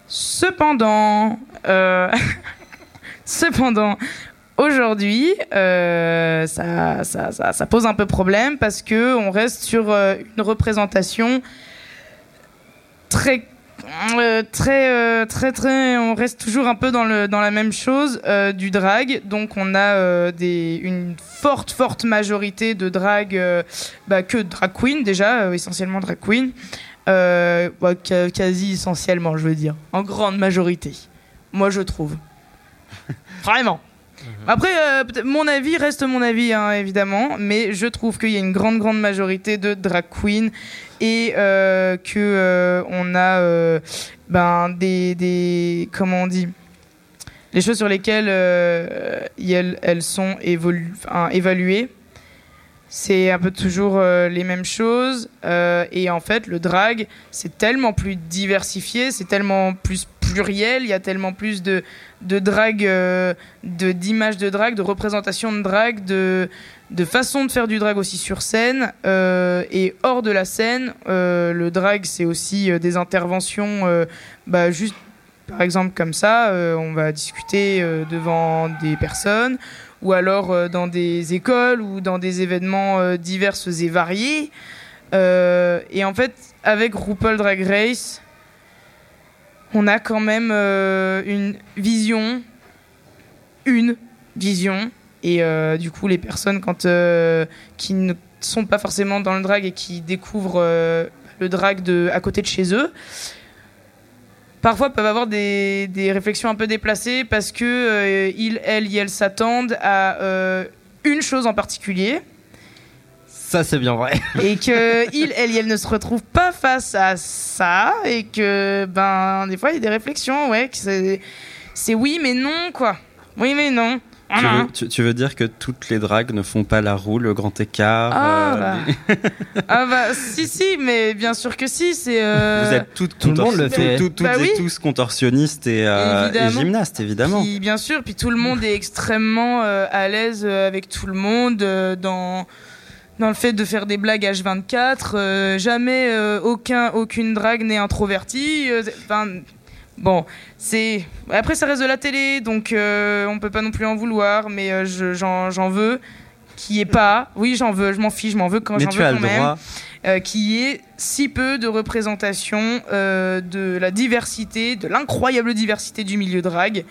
Cependant, cependant, aujourd'hui, euh, ça, ça, ça, pose un peu problème parce que on reste sur euh, une représentation très euh, très très très on reste toujours un peu dans le dans la même chose du drag. Donc on a des une forte forte majorité de drag bah, que drag queen déjà essentiellement drag queen. Bah, qua- quasi essentiellement je veux dire. En grande majorité. Moi je trouve vraiment après, euh, mon avis reste mon avis, hein, évidemment, mais je trouve qu'il y a une grande, grande majorité de drag queens et euh, que euh, on a euh, ben, des, des. Comment on dit Les choses sur lesquelles elles, elles sont enfin, évaluées. C'est un peu toujours les mêmes choses. et en fait, le drag, c'est tellement plus diversifié, c'est tellement plus pluriel, il y a tellement plus de, euh, de- d'images de drag, de représentations de drag, de, de façon de faire du drag aussi sur scène. euh, et hors de la scène, euh, le drag, c'est aussi des interventions, bah, juste par exemple comme ça, on va discuter devant des personnes ou alors dans des écoles ou dans des événements divers et variés. Et en fait, avec RuPaul Drag Race, on a quand même euh, une vision, une vision. Et euh, du coup, les personnes euh, qui ne sont pas forcément dans le drag et qui découvrent le drag de, à côté de chez eux, parfois peuvent avoir des, réflexions un peu déplacées parce que ils, elles, y elles s'attendent à une chose en particulier Ça, c'est bien vrai. et que il, elle, elle ne se retrouvent pas face à ça et que ben des fois il y a des réflexions ouais que c'est c'est oui mais non quoi oui mais non tu, veux, tu- tu veux dire que toutes les dragues ne font pas la roue, le grand écart Ah, euh, bah. les- ah bah si si mais bien sûr que si c'est euh, Vous êtes toutes, tout le monde le fait. tout- Bah oui. tous contorsionnistes et, euh, et gymnastes, évidemment. Puis, bien sûr, puis tout le monde est extrêmement euh, à l'aise euh, avec tout le monde euh, dans dans le fait de faire des blagues H24. euh, jamais euh, aucun aucune drague n'est introvertie. euh, Enfin, bon, c'est après ça reste de la télé, donc euh, on peut pas non plus en vouloir, mais je- j'en j'en veux qui est pas. Oui, j'en veux, je m'en fiche, je m'en veux quand j'en veux quand même droit. qui est si peu de représentation de la diversité, de l'incroyable diversité du milieu drag.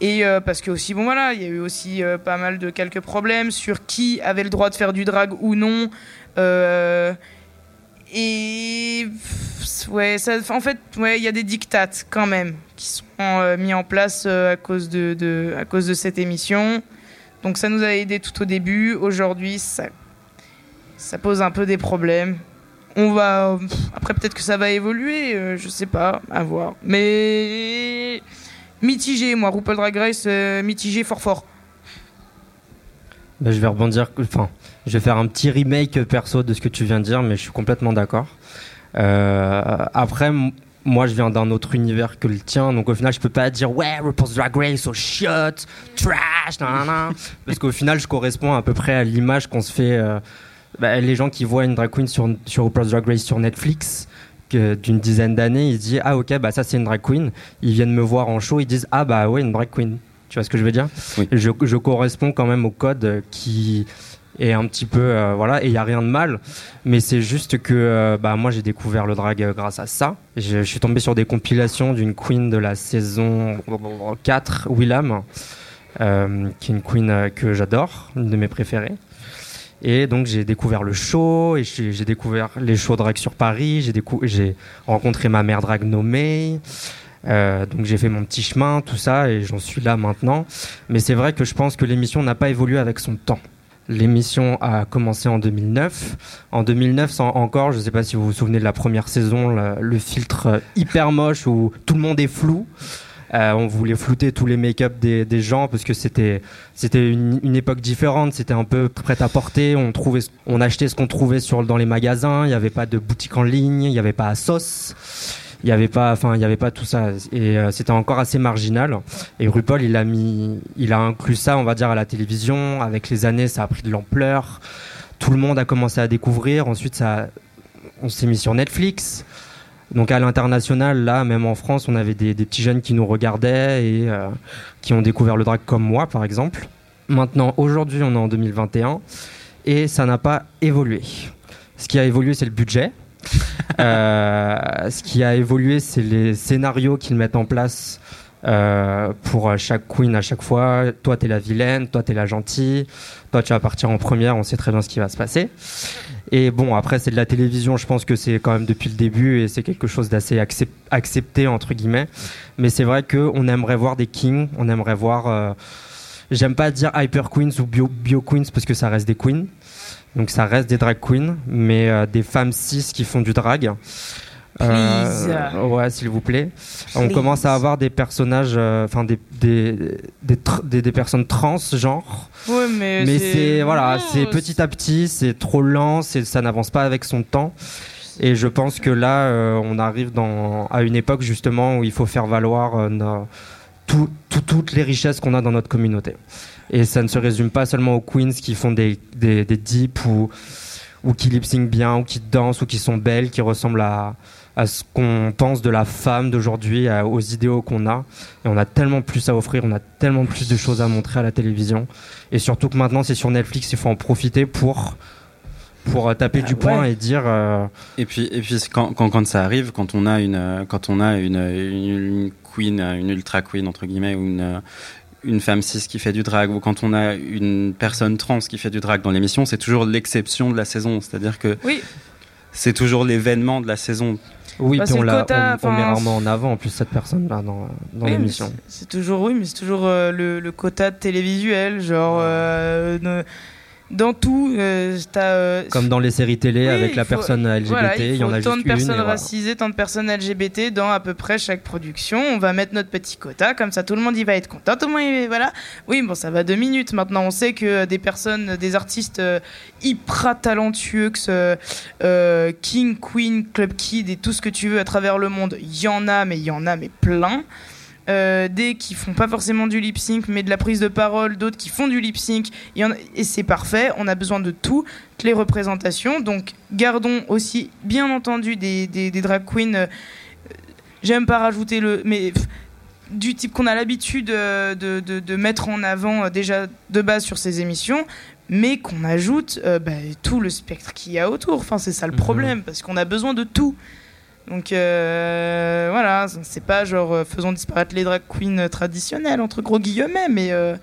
Et euh, parce que aussi, bon voilà, il y a eu aussi euh, pas mal de quelques problèmes sur qui avait le droit de faire du drag ou non. Euh, et ouais, en fait, ouais, il y a des dictates quand même qui sont mis en place à cause de, à cause de cette émission. Donc ça nous a aidé tout au début. Aujourd'hui, ça, pose un peu des problèmes. On va après peut-être que ça va évoluer, je sais pas, à voir. Mais mitigé, moi, RuPaul Drag Race, euh, mitigé fort fort. Bah, je vais rebondir, enfin, je vais faire un petit remake perso de ce que tu viens de dire, mais je suis complètement d'accord. Euh, après, moi, je viens d'un autre univers que le tien, donc au final, je peux pas dire ouais, RuPaul's Drag Race, oh shit, trash, nanana. parce qu'au final, je corresponds à peu près à l'image qu'on se fait. euh, bah, les gens qui voient une drag queen sur, sur RuPaul's Drag Race sur Netflix d'une dizaine d'années, ils se disent ah ok, bah ça c'est une drag queen. Ils viennent me voir en show, ils disent ah bah ouais, une drag queen. Tu vois ce que je veux dire? Oui. je, je corresponds quand même au code qui est un petit peu euh, voilà et il y a rien de mal mais c'est juste que euh, bah moi j'ai découvert le drag euh, grâce à ça je, je suis tombé sur des compilations d'une queen de la saison 4 Willam euh, qui est une queen que j'adore une de mes préférées Et donc j'ai découvert le show, et j'ai découvert les shows drag sur Paris, j'ai rencontré ma mère drag nommée. Euh, donc j'ai fait mon petit chemin, tout ça, et j'en suis là maintenant. Mais c'est vrai que je pense que l'émission n'a pas évolué avec son temps. L'émission a commencé en 2009. En 2009, sans encore, je ne sais pas si vous vous souvenez de la première saison, le, le filtre euh, hyper moche où tout le monde est flou. Euh, on voulait flouter tous les make-up des, gens parce que c'était c'était une, époque différente. C'était un peu prêt à porter. On trouvait, on achetait ce qu'on trouvait dans les magasins. Il n'y avait pas de boutique en ligne. Il n'y avait pas Asos. Il n'y avait pas, enfin, il avait pas tout ça. Et euh, c'était encore assez marginal. Et RuPaul, il a mis, il a inclus ça, on va dire, à la télévision. Avec les années, ça a pris de l'ampleur. Tout le monde a commencé à découvrir. Ensuite, on s'est mis sur Netflix. Donc à l'international, là, même en France, on avait des, des petits jeunes qui nous regardaient et euh, qui ont découvert le drag comme moi, par exemple. Maintenant, aujourd'hui, on est en 2021 et ça n'a pas évolué. Ce qui a évolué, c'est le budget. Euh, ce qui a évolué, c'est les scénarios qu'ils mettent en place euh, pour chaque queen à chaque fois. Toi, t'es la vilaine, toi, t'es la gentille, toi, tu vas partir en première, on sait très bien ce qui va se passer. Et bon, après, c'est de la télévision, je pense que c'est quand même depuis le début et c'est quelque chose d'assez accep- accepté, entre guillemets. Mais c'est vrai qu'on aimerait voir des kings, on aimerait voir. euh, J'aime pas dire hyper queens ou bio, bio queens parce que ça reste des queens. Donc ça reste des drag queens, mais euh, des femmes cis qui font du drag. Please. ouais, s'il vous plaît. On commence à avoir des personnages, euh, enfin des, des, des, tr- des, des personnes trans, genre. Ouais, mais, Mais c'est voilà, c'est petit à petit, c'est trop lent, c'est ça n'avance pas avec son temps. Et je pense que là, euh, on arrive dans, à une époque justement où il faut faire valoir euh, nos- tout- tout- toutes les richesses qu'on a dans notre communauté. Et ça ne se résume pas seulement aux queens qui font des, des, des dips ou, ou qui lip bien, ou qui dansent, ou qui sont belles, qui ressemblent à, à ce qu'on pense de la femme d'aujourd'hui, aux idéaux qu'on a. Et on a tellement plus à offrir, on a tellement plus de choses à montrer à la télévision. Et surtout que maintenant, c'est sur Netflix, il faut en profiter pour, pour euh, taper du poing ouais. et dire. euh, Et puis, et puis quand, quand, quand ça arrive, quand on a une, euh, quand on a une, une, une queen, une ultra queen entre guillemets, ou une, une femme cis qui fait du drag, ou quand on a une personne trans qui fait du drag dans l'émission, c'est toujours l'exception de la saison. C'est-à-dire que Oui. c'est toujours l'événement de la saison. Oui, puis on, le la, quota, on, on met rarement en avant en plus cette personne-là dans, dans Oui, mais l'émission. c'est- toujours oui, mais c'est toujours euh, le, le quota de télévisuel, genre euh, dans tout. euh, euh, Comme dans les séries télé oui, avec la faut- personne LGBT, voilà, il y en a tant juste de une. personnes et voilà. racisées, tant de personnes LGBT dans à peu près chaque production. On va mettre notre petit quota, comme ça tout le monde y va être content. Tout le monde y- voilà. Oui, bon, ça va deux minutes. Maintenant, on sait que euh, des personnes, des artistes euh, hyper talentueux, que ce euh, King, Queen, Club Kid et tout ce que tu veux à travers le monde, il y en a, mais il y en a, mais plein. Euh, des qui font pas forcément du lip sync mais de la prise de parole, d'autres qui font du lip sync et c'est parfait. On a besoin de toutes les représentations. Donc gardons aussi bien entendu des, des, des drag queens. euh, J'aime pas rajouter le mais pff, du type qu'on a l'habitude euh, de, de, de mettre en avant déjà de base sur ces émissions, mais qu'on ajoute bah, tout le spectre qu'il y a autour. Enfin, c'est ça le Mhm. problème, parce qu'on a besoin de tout. Donc euh, voilà, c'est pas genre euh, faisons disparaître les drag queens traditionnelles, entre gros guillemets, mais euh,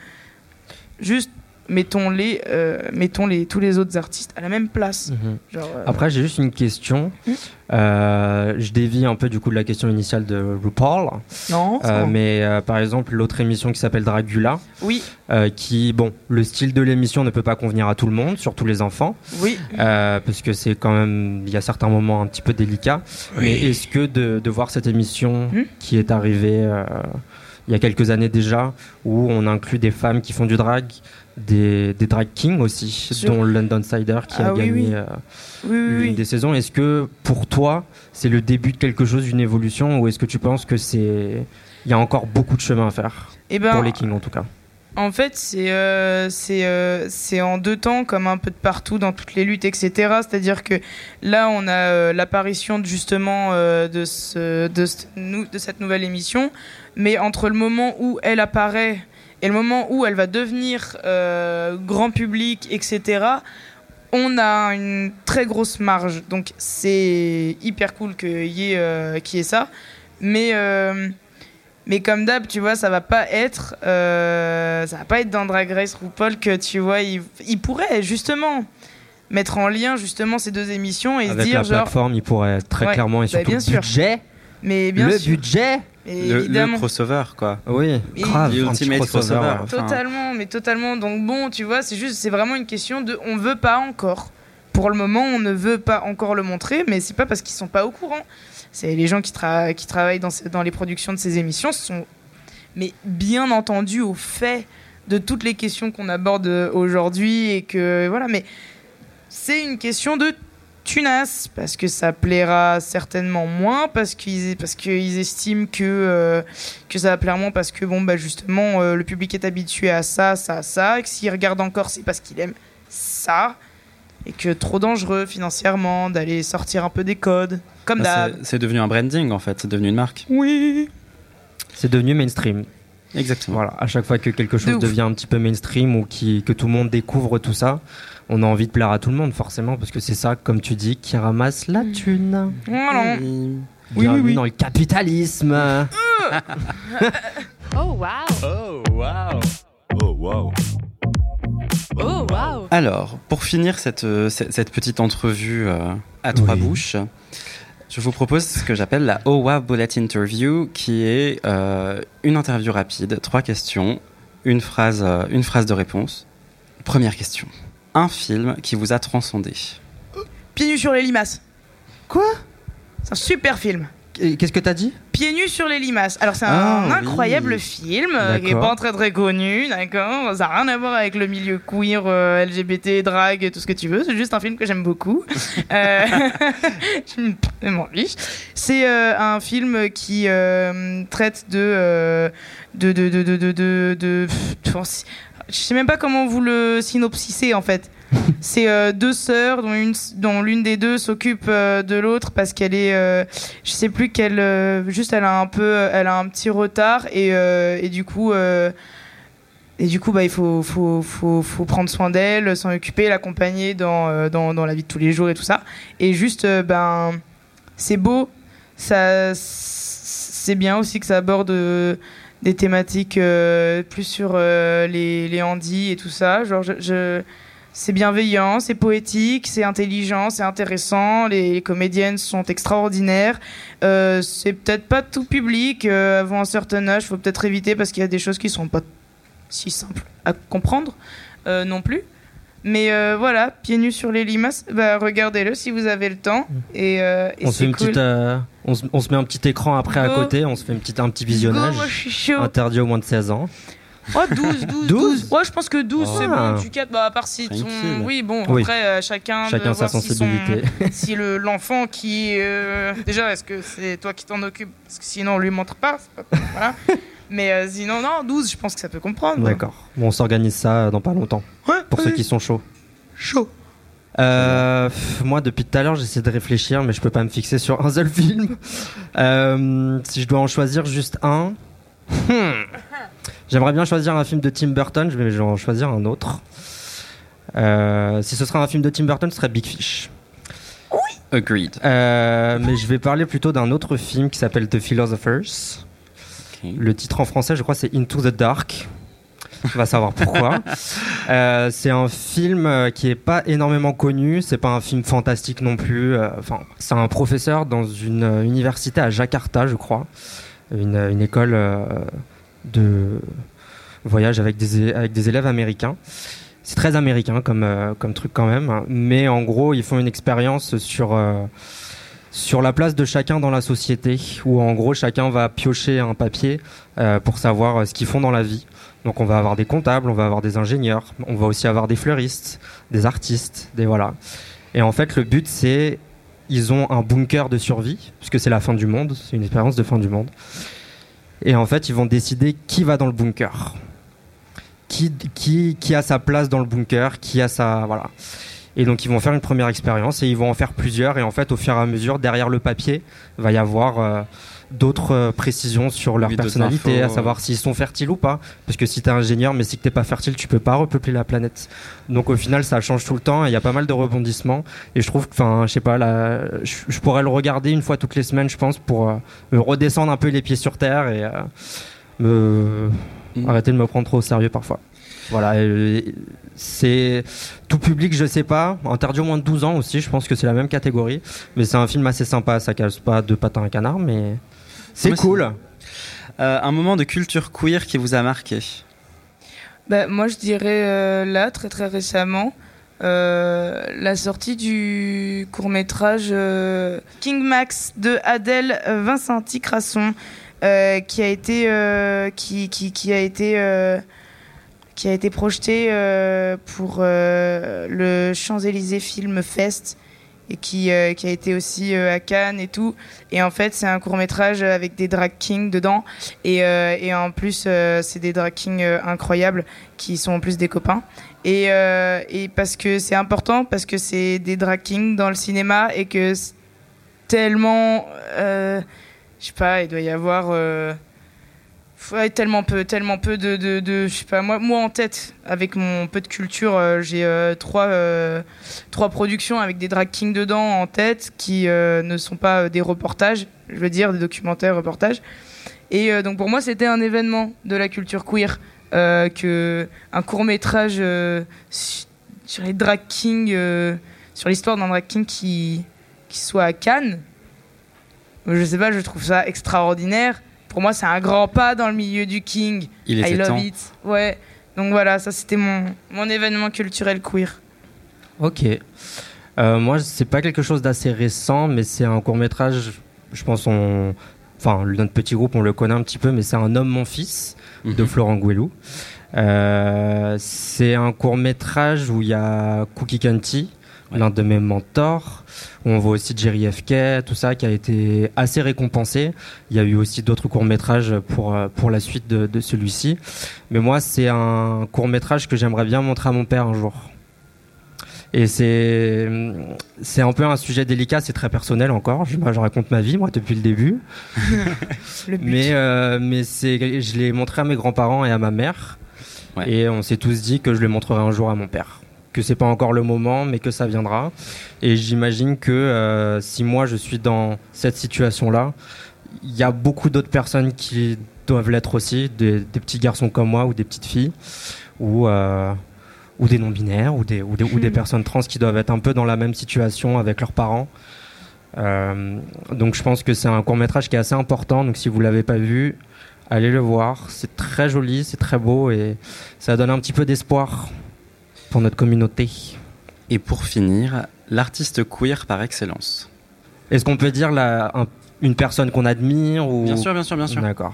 juste mettons-les, euh, mettons-les, tous les autres artistes à la même place. Mhm. Genre, euh, Après, j'ai juste une question. Mhm. Euh, je dévie un peu du coup de la question initiale de RuPaul. non, c'est Euh, bon. mais euh, par exemple, l'autre émission qui s'appelle Dragula, oui, euh, qui, bon, le style de l'émission ne peut pas convenir à tout le monde, surtout les enfants, oui. euh, parce que c'est quand même, il y a certains moments un petit peu délicats. Mais est-ce que de, de voir cette émission Hmm. qui est arrivée euh, il y a quelques années déjà, où on inclut des femmes qui font du drag, des, des drag kings aussi, dont London Cider qui a Ah oui, gagné oui. euh, Oui, l'une des saisons. Est-ce que pour toi, c'est le début de quelque chose, d'une évolution, ou est-ce que tu penses que c'est il y a encore beaucoup de chemin à faire Eh ben, pour les kings en tout cas? En fait, c'est euh, c'est euh, c'est en deux temps, comme un peu de partout dans toutes les luttes, etc. C'est-à-dire que là, on a euh, l'apparition justement de, ce, de, ce- nou- de cette nouvelle émission, mais entre le moment où elle apparaît et le moment où elle va devenir euh, grand public, etc. On a une très grosse marge, donc c'est hyper cool qu'il y, ait, euh, qu'il y ait ça. Mais euh, Mais comme d'hab, tu vois, ça va pas être, euh, ça va pas être dans Drag Race RuPaul que tu vois, il, il pourrait justement mettre en lien justement ces deux émissions et Avec se dire la genre, plateforme, il pourrait très Ouais, clairement et bah, surtout bien le sûr. budget. mais bien le sûr, budget et Le, le crossover, quoi. Oui, Et- grave. Crossover. Enfin, Totalement, mais totalement. Donc bon, tu vois, c'est juste, c'est vraiment une question de, on veut pas encore. Pour le moment, on ne veut pas encore le montrer, mais c'est pas parce qu'ils sont pas au courant. C'est les gens qui, tra- qui travaillent dans, dans les productions de ces émissions sont, mais bien entendu au fait de toutes les questions qu'on aborde aujourd'hui et que voilà. Mais c'est une question de tunas parce que ça plaira certainement moins parce qu'ils parce qu'ils estiment que euh, que ça va plaire moins parce que bon bah justement euh, le public est habitué à ça ça ça et que s'il regarde encore c'est parce qu'il aime ça et que trop dangereux financièrement d'aller sortir un peu des codes comme Bah, d'hab c'est- c'est devenu un branding, en fait. C'est devenu une marque. oui C'est devenu mainstream. Exactement. Voilà, à chaque fois que quelque De chose ouf. devient un petit peu mainstream ou qui, que tout le monde découvre tout ça, on a envie de plaire à tout le monde forcément parce que c'est ça, comme tu dis, qui ramasse la thune. voilà Oui. Oui, Bienvenue oui, oui. dans le capitalisme. Oh wow. Oh wow. Oh wow. Oh wow. Alors, pour finir cette, euh, cette, petite entrevue euh, à trois Oui. bouches, je vous propose ce que j'appelle la OWA Bullet Interview, qui est euh, une interview rapide, trois questions, une phrase, euh, une phrase de réponse. Première question. Un film qui vous a transcendé. pieds nus sur les limaces Quoi? C'est un super film Qu'est-ce que t'as dit Pieds nus sur les limaces. Alors c'est Ah, un oui. incroyable film euh, qui est pas très très connu, d'accord. Ça n'a rien à voir avec le milieu queer, euh, LGBT, drague, tout ce que tu veux. C'est juste un film que j'aime beaucoup. Euh, je m'en fiche. C'est euh, un film qui traite de de de de de de de, de- pff, je sais même pas comment vous le synopsisez en fait. C'est euh, deux sœurs dont une dont l'une des deux s'occupe euh, de l'autre parce qu'elle est euh, je sais plus qu'elle juste elle a un peu elle a un petit retard et, du coup et du coup bah il faut prendre soin d'elle s'en occuper l'accompagner dans, la vie de tous les jours et tout ça. Et juste ben c'est beau. C'est bien aussi que ça aborde des thématiques plus sur les les handis et tout ça. Genre je- c'est bienveillant, c'est poétique, c'est intelligent, c'est intéressant. Les comédiennes sont extraordinaires. Euh, c'est peut-être pas tout public. euh, avant un certain âge, faut peut-être éviter parce qu'il y a des choses qui sont pas si simples à comprendre euh, non plus. Mais voilà, pieds nus sur les limaces, bah, regardez-le si vous avez le temps. Et, euh, et on se, fait une cool. petite, on, se, on se met un petit écran après à Go. côté, on se fait une petite, un petit Go, visionnage. moi je suis chaud. Interdit au moins de 16 ans. Oh, 12, 12, 12? 12. Ouais, je pense que 12, c'est Ah. bon. Tu captes, bah, à part si ton... Tranquille. Oui, bon, Oui. après, euh, chacun, Chacun de sa voir si son- sensibilité. si le l'enfant qui euh, déjà est-ce que c'est toi qui t'en occupes? Parce que sinon on lui montre pas, voilà mais euh, sinon non 12 je pense que ça peut comprendre D'accord. Bon, on s'organise ça dans pas longtemps. ouais, Pour ceux qui sont chauds. chaud Euh, pff, moi, depuis tout à l'heure, j'essaie de réfléchir, mais je peux pas me fixer sur un seul film. Euh, si je dois en choisir juste un, hmm. J'aimerais bien choisir un film de Tim Burton, je vais, en choisir un autre. Euh, si ce sera un film de Tim Burton, ce serait Big Fish. Agreed. Euh, mais je vais parler plutôt d'un autre film qui s'appelle The Philosophers. Le titre en français, je crois, c'est Into the Dark. On va savoir pourquoi. Euh, c'est un film qui est pas énormément connu. C'est pas un film fantastique non plus. Enfin, c'est un professeur dans une université à Jakarta, je crois, une, une école euh, de voyage avec des avec des élèves américains. C'est très américain comme euh, comme truc quand même. Mais en gros, ils font une expérience sur euh, sur la place de chacun dans la société, où en gros chacun va piocher un papier euh, pour savoir ce qu'ils font dans la vie. Donc on va avoir des comptables, on va avoir des ingénieurs, on va aussi avoir des fleuristes, des artistes, des voilà. Et en fait le but c'est ils ont un bunker de survie puisque c'est la fin du monde, c'est une expérience de fin du monde. Et en fait ils vont décider qui va dans le bunker, qui qui qui a sa place dans le bunker, qui a sa voilà. Et donc ils vont faire une première expérience et ils vont en faire plusieurs et en fait au fur et à mesure derrière le papier va y avoir euh, d'autres euh, précisions sur leur Oui, personnalité, infos, à savoir s'ils sont fertiles ou pas. Parce que si t'es ingénieur, mais si t'es pas fertile, tu peux pas repeupler la planète. Donc au final, ça change tout le temps et il y a pas mal de rebondissements. Et je trouve que, enfin, je sais pas, là, je, pourrais le regarder une fois toutes les semaines, je pense, pour euh, me redescendre un peu les pieds sur terre et euh, me Mm. arrêter de me prendre trop au sérieux parfois. Voilà, c'est tout public, je sais pas. Interdit au moins de 12 ans aussi, je pense que c'est la même catégorie. Mais c'est un film assez sympa, ça casse pas de patin à canard, mais c'est cool. Euh, un moment de culture queer qui vous a marqué Bah, moi, je dirais euh, là, très très récemment, euh, la sortie du court métrage King Max de Adèle Vincenti Crasson, euh, qui a été euh, qui, qui, qui a été euh, qui a été projeté euh, pour euh, le Champs-Élysées Film Fest et qui, euh, qui a été aussi euh, à Cannes et tout. Et en fait, c'est un court métrage avec des drag kings dedans. Et, euh, en plus, c'est des drag kings incroyables qui sont en plus des copains. Et, et parce que c'est important, parce que c'est des drag kings dans le cinéma et que tellement. je sais pas, il doit y avoir. Tellement peu, tellement peu de, je sais pas, moi, moi en tête, avec mon peu de culture, euh, j'ai euh, trois, euh, trois productions avec des drag kings dedans en tête qui ne sont pas des reportages, je veux dire des documentaires, reportages. Et donc pour moi, c'était un événement de la culture queer, que un court métrage su- sur les drag kings, sur l'histoire d'un drag king qui, qui soit à Cannes. Je sais pas, je trouve ça extraordinaire. Pour moi, c'est un grand pas dans le milieu du king. Il I était love temps. it. Ouais. Donc voilà, ça c'était mon, mon événement culturel queer. Ok. Euh, moi, c'est pas quelque chose d'assez récent, mais c'est un court métrage. Je pense on, enfin, notre petit groupe, on le connaît un petit peu, mais c'est un homme, mon fils de Mhm. Florent Gouelou. Euh, c'est un court métrage où il y a Cookie Canty, Ouais. l'un de mes mentors, on voit aussi Jerry FK, tout ça qui a été assez récompensé. Il y a eu aussi d'autres courts métrages pour euh, pour la suite de, de celui-ci. Mais moi, c'est un court métrage que j'aimerais bien montrer à mon père un jour. Et c'est c'est un peu un sujet délicat, c'est très personnel encore. Je, moi, je raconte ma vie moi depuis le début. Le. Mais, euh, mais c'est, je l'ai montré à mes grands-parents et à ma mère. Ouais. Et on s'est tous dit que je le montrerai un jour à mon père. Que c'est pas encore le moment, mais que ça viendra. Et j'imagine que euh, si moi je suis dans cette situation-là, il y a beaucoup d'autres personnes qui doivent l'être aussi, des, des petits garçons comme moi ou des petites filles, ou, euh, ou des non-binaires, ou des, ou, des, ou des Mhm. personnes trans qui doivent être un peu dans la même situation avec leurs parents. Euh, donc je pense que c'est un court métrage qui est assez important. Donc si vous l'avez pas vu, allez le voir. C'est très joli, c'est très beau et ça donne un petit peu d'espoir pour notre communauté. Et pour finir, l'artiste queer par excellence. Est-ce qu'on peut dire la, un- une personne qu'on admire ou? Bien sûr, bien sûr, bien sûr. D'accord.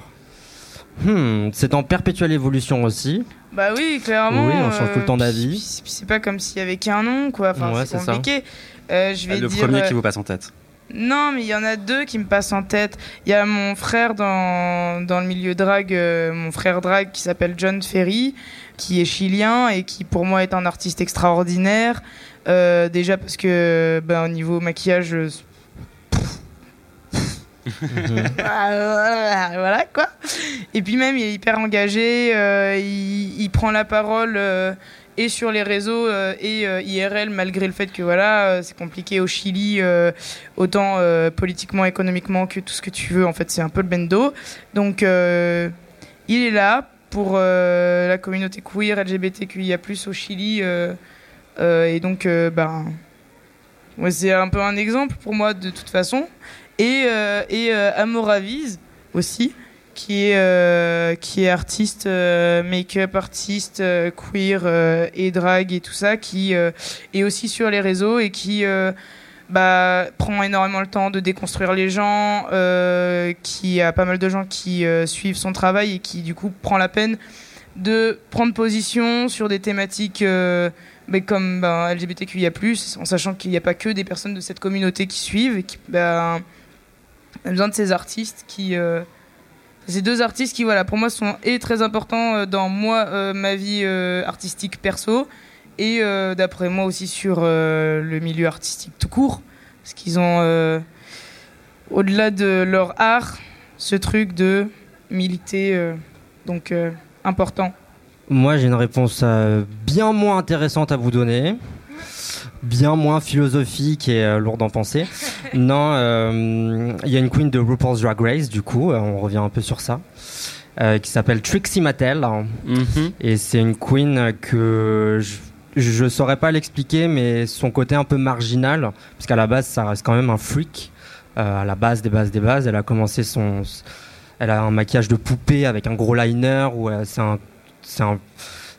Hmm, c'est en perpétuelle évolution aussi. Bah oui, clairement. Oui, on change tout le temps puis- d'avis. C'est pas comme s'il y avait qu'un nom, quoi. Enfin, Ouais, c'est compliqué. Euh, je vais le dire. premier euh, qui vous passe en tête. Non, mais il y en a deux qui me passent en tête. Il y a mon frère dans, dans le milieu drag, euh, mon frère drag qui s'appelle John Ferry, qui est chilien et qui pour moi est un artiste extraordinaire. Euh, déjà parce que ben, au niveau maquillage, euh, voilà, quoi. Et puis même, il est hyper engagé, euh, il, il prend la parole euh, et sur les réseaux euh, et IRL, malgré le fait que voilà, c'est compliqué au Chili, autant politiquement, économiquement que tout ce que tu veux. En fait, c'est un peu le bendo. Donc, il est là pour euh, la communauté queer, LGBTQIA+, au Chili. euh, euh, et donc, ben, c'est un peu un exemple pour moi de toute façon. Et, et Amoraviz aussi, qui est, qui est artiste, make-up artiste, queer et drag et tout ça, qui est aussi sur les réseaux et qui bah, prend énormément le temps de déconstruire les gens, euh, qui a pas mal de gens qui euh, suivent son travail et qui du coup prend la peine de prendre position sur des thématiques euh, mais comme ben, LGBTQIA+, en sachant qu'il n'y a pas que des personnes de cette communauté qui suivent et qui ben, a besoin de ces artistes qui ces deux artistes qui voilà pour moi sont et très importants dans moi ma vie artistique perso et euh, d'après moi aussi sur euh, le milieu artistique tout court parce qu'ils ont euh, au-delà de leur art ce truc de militer, donc important Moi, j'ai une réponse bien moins intéressante à vous donner bien moins philosophique et lourde en pensée. non, il y a une queen de RuPaul's Drag Race, du coup, on revient un peu sur ça. Euh, qui s'appelle Trixie Mattel. Mhm. Et c'est une queen que je ne saurais pas l'expliquer, mais son côté un peu marginal, parce qu'à la base, ça reste quand même un freak. Euh, à la base des bases des bases, elle a commencé son. Elle a un maquillage de poupée avec un gros liner, où euh, un, un,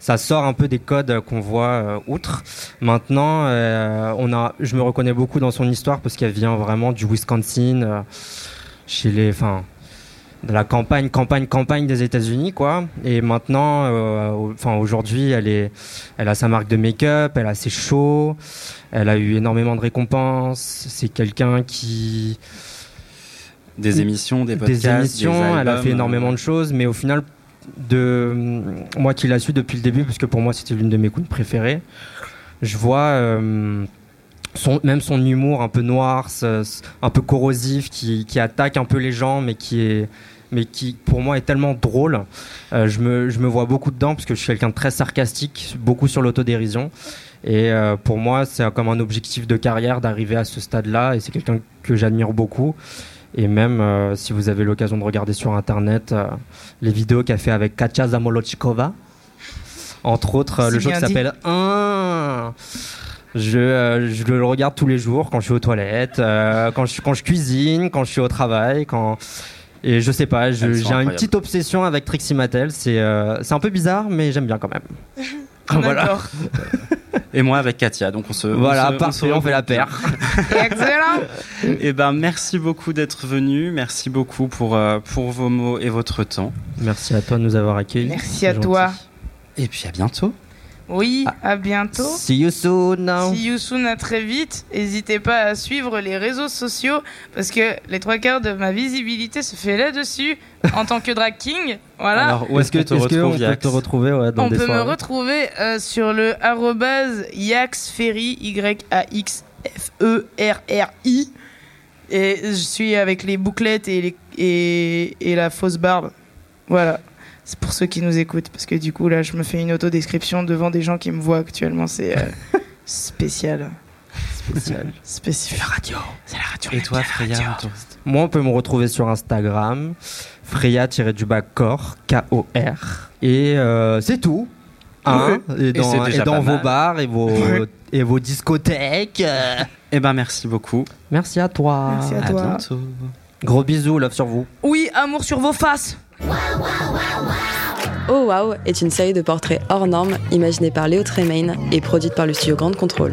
ça sort un peu des codes qu'on voit outre. Maintenant, on a, je me reconnais beaucoup dans son histoire parce qu'elle vient vraiment du Wisconsin, chez les, enfin, de la campagne, campagne, campagne des États-Unis, quoi. Et maintenant, euh, enfin aujourd'hui, elle est, elle a sa marque de make-up, elle a ses shows, elle a eu énormément de récompenses. C'est quelqu'un qui des émissions, des podcasts, des émissions. elle a fait énormément de choses, mais au final, de moi qui l'a su depuis le début, parce que pour moi c'était l'une de mes coups préférées, je vois. Euh, son, même son humour un peu noir, un peu corrosif, qui, qui, attaque un peu les gens, mais qui est mais qui pour moi est tellement drôle. Euh, je, me, je me vois beaucoup dedans parce que je suis quelqu'un de très sarcastique, beaucoup sur l'autodérision. Et euh, pour moi, c'est comme un objectif de carrière d'arriver à ce stade-là. Et c'est quelqu'un que j'admire beaucoup. Et même euh, si vous avez l'occasion de regarder sur Internet les vidéos qu'elle fait avec Katja Zamolochkova, entre autres le jeu qui s'appelle 1 je, euh, je, le regarde tous les jours quand je suis aux toilettes, euh, quand, je, quand je cuisine, quand je suis au travail, quand... Et je sais pas, j'ai une petite obsession avec Trixie Mattel. C'est euh, c'est un peu bizarre, mais j'aime bien quand même. voilà. Et moi avec Katia, donc on se voilà, on parfait, on, fait la paire. Excellent. Et eh ben merci beaucoup d'être venu, merci beaucoup pour pour vos mots et votre temps. Merci à toi de nous avoir accueillis. Merci à toi. Et puis à bientôt. Oui, ah. à bientôt. See you soon. See you soon, à très vite. N'hésitez pas à suivre les réseaux sociaux parce que les trois quarts de ma visibilité se fait là-dessus en tant que drag king. Voilà. Alors, où est-ce que, est on peut te retrouver ouais, dans On peut me retrouver euh, sur le yaxferry, Y-A-X-F-E-R-R-I. Et je suis avec les bouclettes et, les, et, et la fausse barbe. Voilà. C'est pour ceux qui nous écoutent, parce que du coup, là, je me fais une autodescription devant des gens qui me voient actuellement. C'est euh, spécial. Spécial. Spécifique. La radio. C'est la radio. Et toi, Freya Moi, on peut me retrouver sur Instagram, Freya-du-bas corps, K-O-R. Et euh, c'est tout. Hein et dans, vos bars et vos, et vos discothèques. Eh ben, merci beaucoup. Merci à toi. Merci à, toi. bientôt. Gros bisous, love sur vous. Oui, amour sur vos faces. Oh Wow est une série de portraits hors normes imaginée par Léo Tremaine et produite par le studio Grande Contrôle.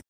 it.